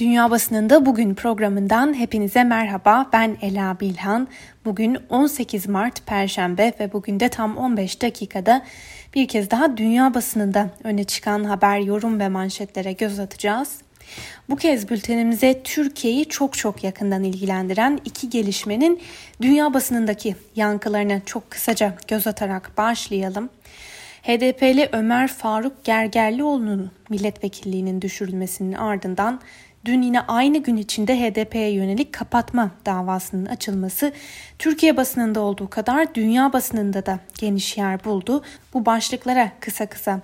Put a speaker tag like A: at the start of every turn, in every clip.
A: Dünya Basınında Bugün programından hepinize merhaba. Ben Ela Bilhan. Bugün 18 Mart Perşembe ve bugün de tam 15 dakikada bir kez daha dünya basınında öne çıkan haber, yorum ve manşetlere göz atacağız. Bu kez bültenimize Türkiye'yi çok çok yakından ilgilendiren iki gelişmenin dünya basınındaki yankılarına çok kısaca göz atarak başlayalım. HDP'li Ömer Faruk Gergerlioğlu'nun milletvekilliğinin düşürülmesinin ardından dün yine aynı gün içinde HDP'ye yönelik kapatma davasının açılması Türkiye basınında olduğu kadar dünya basınında da geniş yer buldu. Bu başlıklara kısa kısa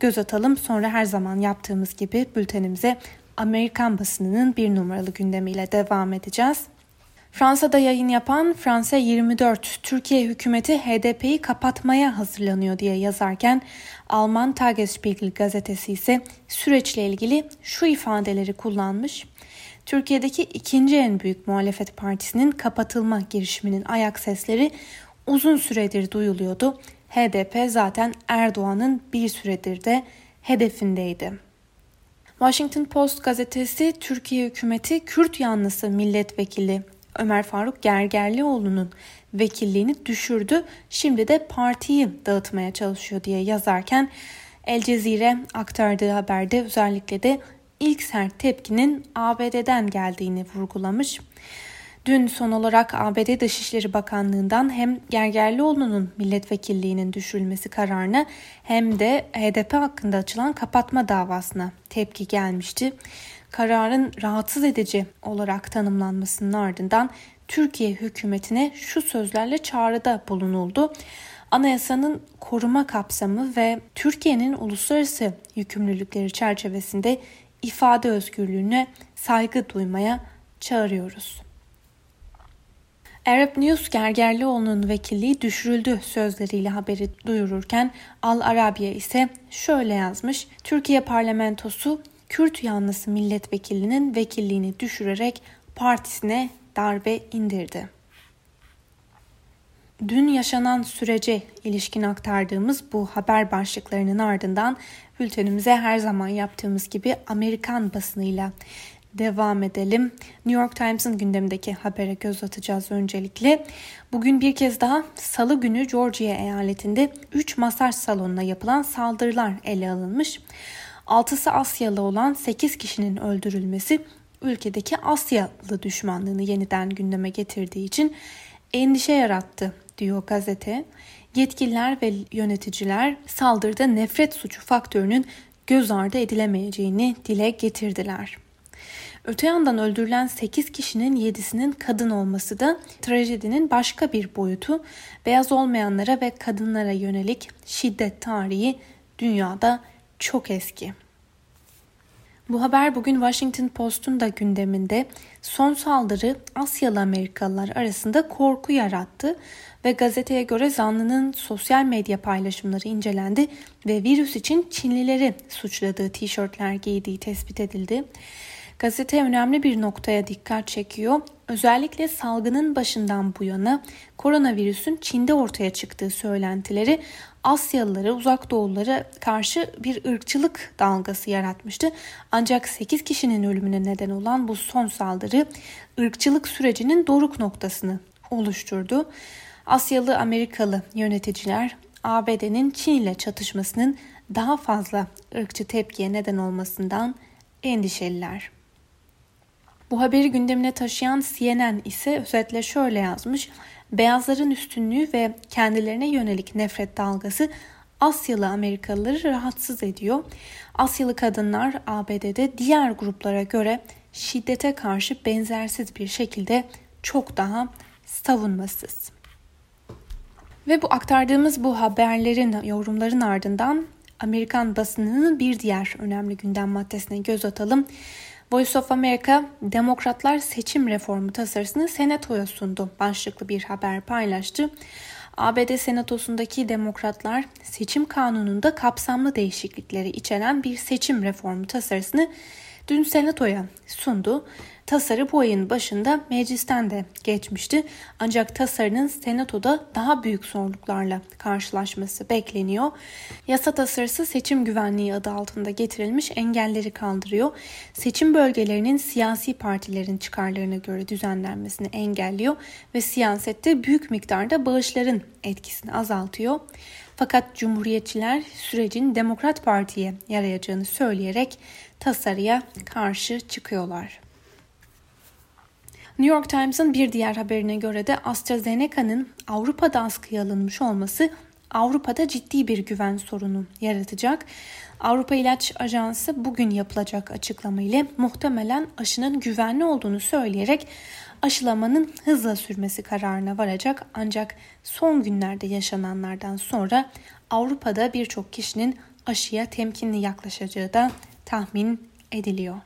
A: göz atalım. Sonra her zaman yaptığımız gibi bültenimize Amerikan basınının bir numaralı gündemiyle devam edeceğiz. Fransa'da yayın yapan Fransa 24 Türkiye hükümeti HDP'yi kapatmaya hazırlanıyor diye yazarken Alman Tagesspiegel gazetesi ise süreçle ilgili şu ifadeleri kullanmış. Türkiye'deki ikinci en büyük muhalefet partisinin kapatılma girişiminin ayak sesleri uzun süredir duyuluyordu. HDP zaten Erdoğan'ın bir süredir de hedefindeydi. Washington Post gazetesi Türkiye hükümeti Kürt yanlısı milletvekili Ömer Faruk Gergerlioğlu'nun vekilliğini düşürdü. Şimdi de partiyi dağıtmaya çalışıyor diye yazarken El Cezire aktardığı haberde özellikle de ilk sert tepkinin ABD'den geldiğini vurgulamış. Dün son olarak ABD Dışişleri Bakanlığı'ndan hem Gergerlioğlu'nun milletvekilliğinin düşürülmesi kararına hem de HDP hakkında açılan kapatma davasına tepki gelmişti kararın rahatsız edici olarak tanımlanmasının ardından Türkiye hükümetine şu sözlerle çağrıda bulunuldu. Anayasanın koruma kapsamı ve Türkiye'nin uluslararası yükümlülükleri çerçevesinde ifade özgürlüğüne saygı duymaya çağırıyoruz. Arab News Gergerlioğlu'nun vekilliği düşürüldü sözleriyle haberi duyururken Al Arabiya ise şöyle yazmış. Türkiye parlamentosu Kürt yanlısı milletvekilinin vekilliğini düşürerek partisine darbe indirdi. Dün yaşanan sürece ilişkin aktardığımız bu haber başlıklarının ardından bültenimize her zaman yaptığımız gibi Amerikan basınıyla devam edelim. New York Times'ın gündemindeki habere göz atacağız öncelikle. Bugün bir kez daha salı günü Georgia eyaletinde 3 masaj salonuna yapılan saldırılar ele alınmış. 6'sı Asyalı olan 8 kişinin öldürülmesi ülkedeki Asyalı düşmanlığını yeniden gündeme getirdiği için endişe yarattı diyor gazete. Yetkililer ve yöneticiler saldırıda nefret suçu faktörünün göz ardı edilemeyeceğini dile getirdiler. Öte yandan öldürülen 8 kişinin 7'sinin kadın olması da trajedinin başka bir boyutu. Beyaz olmayanlara ve kadınlara yönelik şiddet tarihi dünyada çok eski. Bu haber bugün Washington Post'un da gündeminde son saldırı Asyalı Amerikalılar arasında korku yarattı ve gazeteye göre zanlının sosyal medya paylaşımları incelendi ve virüs için Çinlileri suçladığı tişörtler giydiği tespit edildi. Gazete önemli bir noktaya dikkat çekiyor. Özellikle salgının başından bu yana koronavirüsün Çin'de ortaya çıktığı söylentileri Asyalılara, uzak doğullara karşı bir ırkçılık dalgası yaratmıştı. Ancak 8 kişinin ölümüne neden olan bu son saldırı ırkçılık sürecinin doruk noktasını oluşturdu. Asyalı Amerikalı yöneticiler ABD'nin Çin ile çatışmasının daha fazla ırkçı tepkiye neden olmasından endişeliler. Bu haberi gündemine taşıyan CNN ise özetle şöyle yazmış. Beyazların üstünlüğü ve kendilerine yönelik nefret dalgası Asyalı Amerikalıları rahatsız ediyor. Asyalı kadınlar ABD'de diğer gruplara göre şiddete karşı benzersiz bir şekilde çok daha savunmasız. Ve bu aktardığımız bu haberlerin, yorumların ardından Amerikan basınının bir diğer önemli gündem maddesine göz atalım. Voice of America, Demokratlar seçim reformu tasarısını Senato'ya sundu başlıklı bir haber paylaştı. ABD Senatosu'ndaki demokratlar seçim kanununda kapsamlı değişiklikleri içeren bir seçim reformu tasarısını dün senatoya sundu. Tasarı bu ayın başında meclisten de geçmişti. Ancak tasarının senatoda daha büyük zorluklarla karşılaşması bekleniyor. Yasa tasarısı seçim güvenliği adı altında getirilmiş engelleri kaldırıyor. Seçim bölgelerinin siyasi partilerin çıkarlarına göre düzenlenmesini engelliyor ve siyasette büyük miktarda bağışların etkisini azaltıyor. Fakat Cumhuriyetçiler sürecin Demokrat Parti'ye yarayacağını söyleyerek tasarıya karşı çıkıyorlar. New York Times'ın bir diğer haberine göre de AstraZeneca'nın Avrupa'da askıya alınmış olması Avrupa'da ciddi bir güven sorunu yaratacak. Avrupa İlaç Ajansı bugün yapılacak açıklama ile muhtemelen aşının güvenli olduğunu söyleyerek aşılamanın hızla sürmesi kararına varacak ancak son günlerde yaşananlardan sonra Avrupa'da birçok kişinin aşıya temkinli yaklaşacağı da tahmin ediliyor.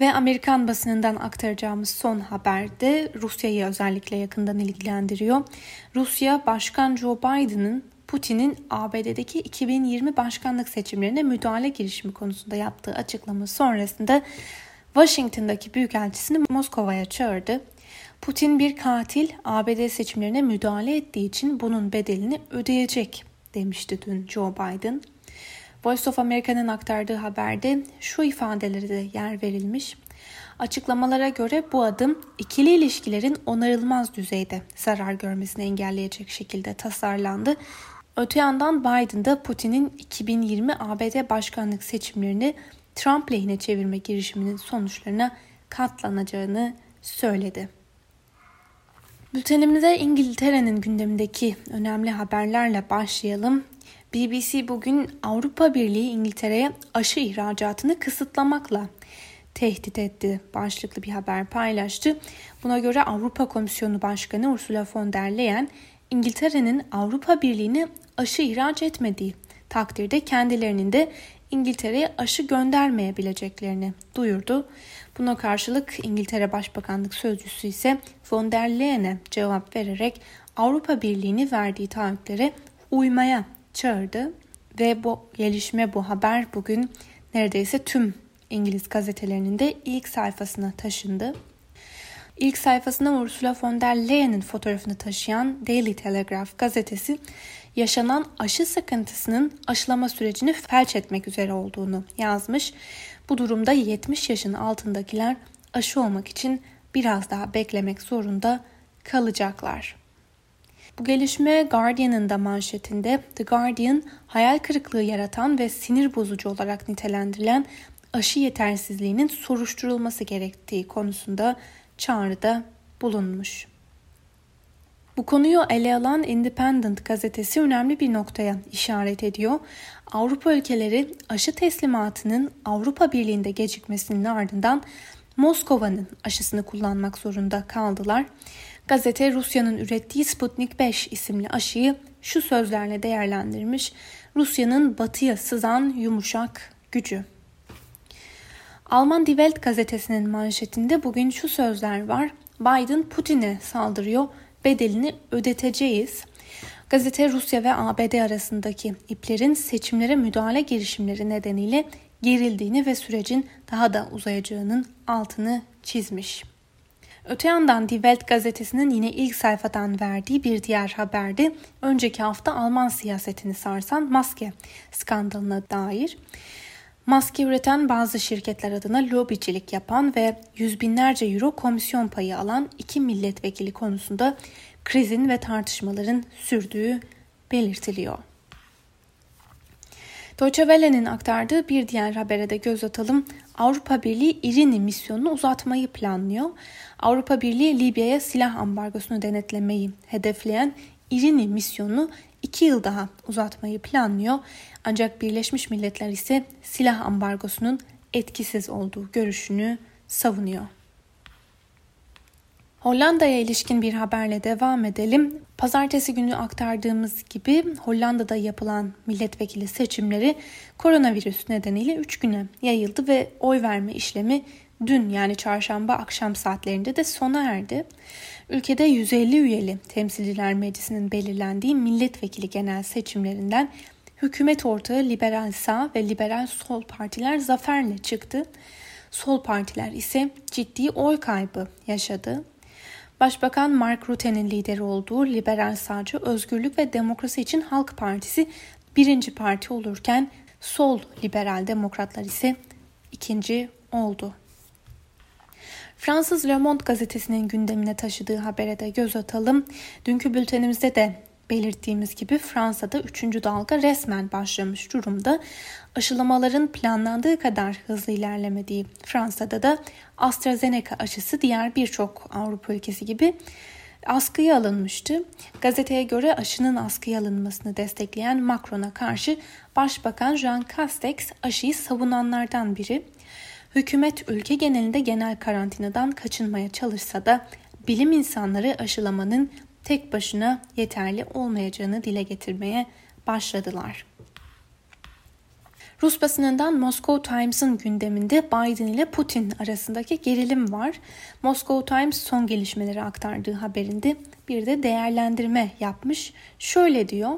A: Ve Amerikan basınından aktaracağımız son haberde Rusya'yı özellikle yakından ilgilendiriyor. Rusya Başkan Joe Biden'ın Putin'in ABD'deki 2020 başkanlık seçimlerine müdahale girişimi konusunda yaptığı açıklama sonrasında Washington'daki büyükelçisini Moskova'ya çağırdı. Putin bir katil ABD seçimlerine müdahale ettiği için bunun bedelini ödeyecek demişti dün Joe Biden. Voice of America'nın aktardığı haberde şu ifadeleri de yer verilmiş. Açıklamalara göre bu adım ikili ilişkilerin onarılmaz düzeyde zarar görmesini engelleyecek şekilde tasarlandı. Öte yandan Biden da Putin'in 2020 ABD başkanlık seçimlerini Trump lehine çevirme girişiminin sonuçlarına katlanacağını söyledi. Bültenimize İngiltere'nin gündemindeki önemli haberlerle başlayalım. BBC bugün Avrupa Birliği İngiltere'ye aşı ihracatını kısıtlamakla tehdit etti başlıklı bir haber paylaştı. Buna göre Avrupa Komisyonu Başkanı Ursula von der Leyen İngiltere'nin Avrupa Birliği'ne aşı ihraç etmediği takdirde kendilerinin de İngiltere'ye aşı göndermeyebileceklerini duyurdu. Buna karşılık İngiltere Başbakanlık Sözcüsü ise von der Leyen'e cevap vererek Avrupa Birliği'ni verdiği taahhütlere uymaya çağırdı ve bu gelişme bu haber bugün neredeyse tüm İngiliz gazetelerinin de ilk sayfasına taşındı. İlk sayfasına Ursula von der Leyen'in fotoğrafını taşıyan Daily Telegraph gazetesi yaşanan aşı sıkıntısının aşılama sürecini felç etmek üzere olduğunu yazmış. Bu durumda 70 yaşın altındakiler aşı olmak için biraz daha beklemek zorunda kalacaklar. Bu gelişme Guardian'ın da manşetinde The Guardian hayal kırıklığı yaratan ve sinir bozucu olarak nitelendirilen aşı yetersizliğinin soruşturulması gerektiği konusunda çağrıda bulunmuş. Bu konuyu ele alan Independent gazetesi önemli bir noktaya işaret ediyor. Avrupa ülkeleri aşı teslimatının Avrupa Birliği'nde gecikmesinin ardından Moskova'nın aşısını kullanmak zorunda kaldılar. Gazete Rusya'nın ürettiği Sputnik 5 isimli aşıyı şu sözlerle değerlendirmiş. Rusya'nın batıya sızan yumuşak gücü. Alman Die Welt gazetesinin manşetinde bugün şu sözler var. Biden Putin'e saldırıyor, bedelini ödeteceğiz. Gazete Rusya ve ABD arasındaki iplerin seçimlere müdahale girişimleri nedeniyle gerildiğini ve sürecin daha da uzayacağının altını çizmiş. Öte yandan Die Welt gazetesinin yine ilk sayfadan verdiği bir diğer haberde önceki hafta Alman siyasetini sarsan maske skandalına dair Maske üreten bazı şirketler adına lobicilik yapan ve yüz binlerce euro komisyon payı alan iki milletvekili konusunda krizin ve tartışmaların sürdüğü belirtiliyor. Deutsche Welle'nin aktardığı bir diğer habere de göz atalım. Avrupa Birliği İrini misyonunu uzatmayı planlıyor. Avrupa Birliği Libya'ya silah ambargosunu denetlemeyi hedefleyen İrini misyonu 2 yıl daha uzatmayı planlıyor. Ancak Birleşmiş Milletler ise silah ambargosunun etkisiz olduğu görüşünü savunuyor. Hollanda'ya ilişkin bir haberle devam edelim. Pazartesi günü aktardığımız gibi Hollanda'da yapılan milletvekili seçimleri koronavirüs nedeniyle 3 güne yayıldı ve oy verme işlemi dün yani çarşamba akşam saatlerinde de sona erdi. Ülkede 150 üyeli Temsilciler Meclisi'nin belirlendiği milletvekili genel seçimlerinden hükümet ortağı liberal sağ ve liberal sol partiler zaferle çıktı. Sol partiler ise ciddi oy kaybı yaşadı. Başbakan Mark Rutte'nin lideri olduğu liberal sağcı Özgürlük ve Demokrasi için Halk Partisi birinci parti olurken sol liberal demokratlar ise ikinci oldu. Fransız Le Monde gazetesinin gündemine taşıdığı habere de göz atalım. Dünkü bültenimizde de belirttiğimiz gibi Fransa'da 3. dalga resmen başlamış durumda. Aşılamaların planlandığı kadar hızlı ilerlemediği Fransa'da da AstraZeneca aşısı diğer birçok Avrupa ülkesi gibi askıya alınmıştı. Gazeteye göre aşının askıya alınmasını destekleyen Macron'a karşı Başbakan Jean Castex aşıyı savunanlardan biri. Hükümet ülke genelinde genel karantinadan kaçınmaya çalışsa da bilim insanları aşılamanın tek başına yeterli olmayacağını dile getirmeye başladılar. Rus basınından Moscow Times'ın gündeminde Biden ile Putin arasındaki gerilim var. Moscow Times son gelişmeleri aktardığı haberinde bir de değerlendirme yapmış. Şöyle diyor.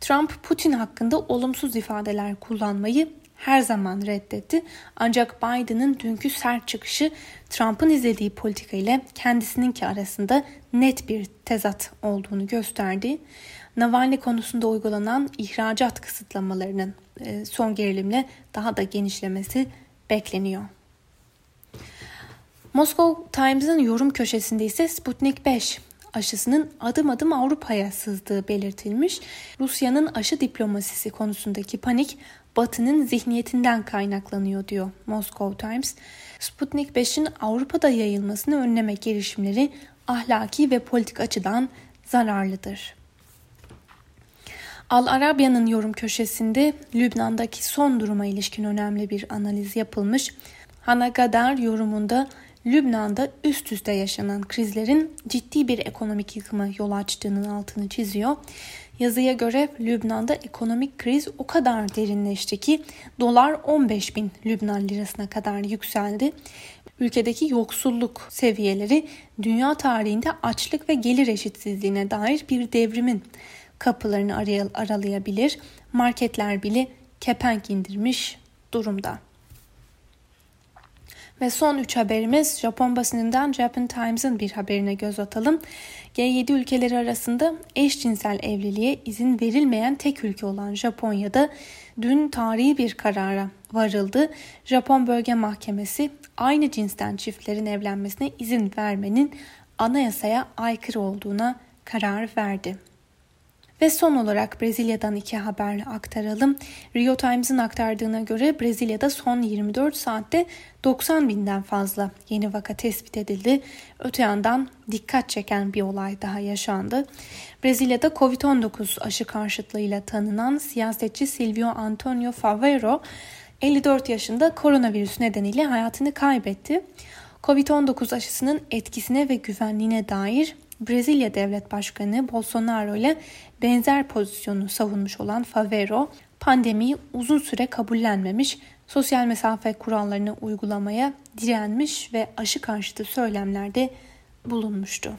A: Trump Putin hakkında olumsuz ifadeler kullanmayı her zaman reddetti. Ancak Biden'ın dünkü sert çıkışı Trump'ın izlediği politika ile kendisininki arasında net bir tezat olduğunu gösterdi. Navalny konusunda uygulanan ihracat kısıtlamalarının e, son gerilimle daha da genişlemesi bekleniyor. Moscow Times'ın yorum köşesinde ise Sputnik 5 aşısının adım adım Avrupa'ya sızdığı belirtilmiş. Rusya'nın aşı diplomasisi konusundaki panik Batı'nın zihniyetinden kaynaklanıyor diyor Moscow Times. Sputnik 5'in Avrupa'da yayılmasını önleme girişimleri ahlaki ve politik açıdan zararlıdır. Al Arabya'nın yorum köşesinde Lübnan'daki son duruma ilişkin önemli bir analiz yapılmış. Hana Gadar yorumunda Lübnan'da üst üste yaşanan krizlerin ciddi bir ekonomik yıkıma yol açtığının altını çiziyor. Yazıya göre Lübnan'da ekonomik kriz o kadar derinleşti ki dolar 15 bin Lübnan lirasına kadar yükseldi. Ülkedeki yoksulluk seviyeleri dünya tarihinde açlık ve gelir eşitsizliğine dair bir devrimin kapılarını aralayabilir. Marketler bile kepenk indirmiş durumda. Ve son üç haberimiz Japon basınından Japan Times'ın bir haberine göz atalım. G7 ülkeleri arasında eşcinsel evliliğe izin verilmeyen tek ülke olan Japonya'da dün tarihi bir karara varıldı. Japon Bölge Mahkemesi aynı cinsten çiftlerin evlenmesine izin vermenin anayasaya aykırı olduğuna karar verdi. Ve son olarak Brezilya'dan iki haber aktaralım. Rio Times'ın aktardığına göre Brezilya'da son 24 saatte 90 binden fazla yeni vaka tespit edildi. Öte yandan dikkat çeken bir olay daha yaşandı. Brezilya'da Covid-19 aşı karşıtlığıyla tanınan siyasetçi Silvio Antonio Favero 54 yaşında koronavirüs nedeniyle hayatını kaybetti. Covid-19 aşısının etkisine ve güvenliğine dair Brezilya Devlet Başkanı Bolsonaro ile benzer pozisyonu savunmuş olan Favero, pandemiyi uzun süre kabullenmemiş, sosyal mesafe kurallarını uygulamaya direnmiş ve aşı karşıtı söylemlerde bulunmuştu.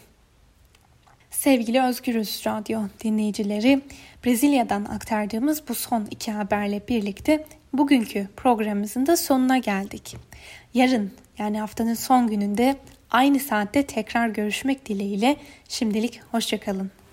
A: Sevgili Özgürüz Radyo dinleyicileri, Brezilya'dan aktardığımız bu son iki haberle birlikte bugünkü programımızın da sonuna geldik. Yarın yani haftanın son gününde aynı saatte tekrar görüşmek dileğiyle şimdilik hoşçakalın.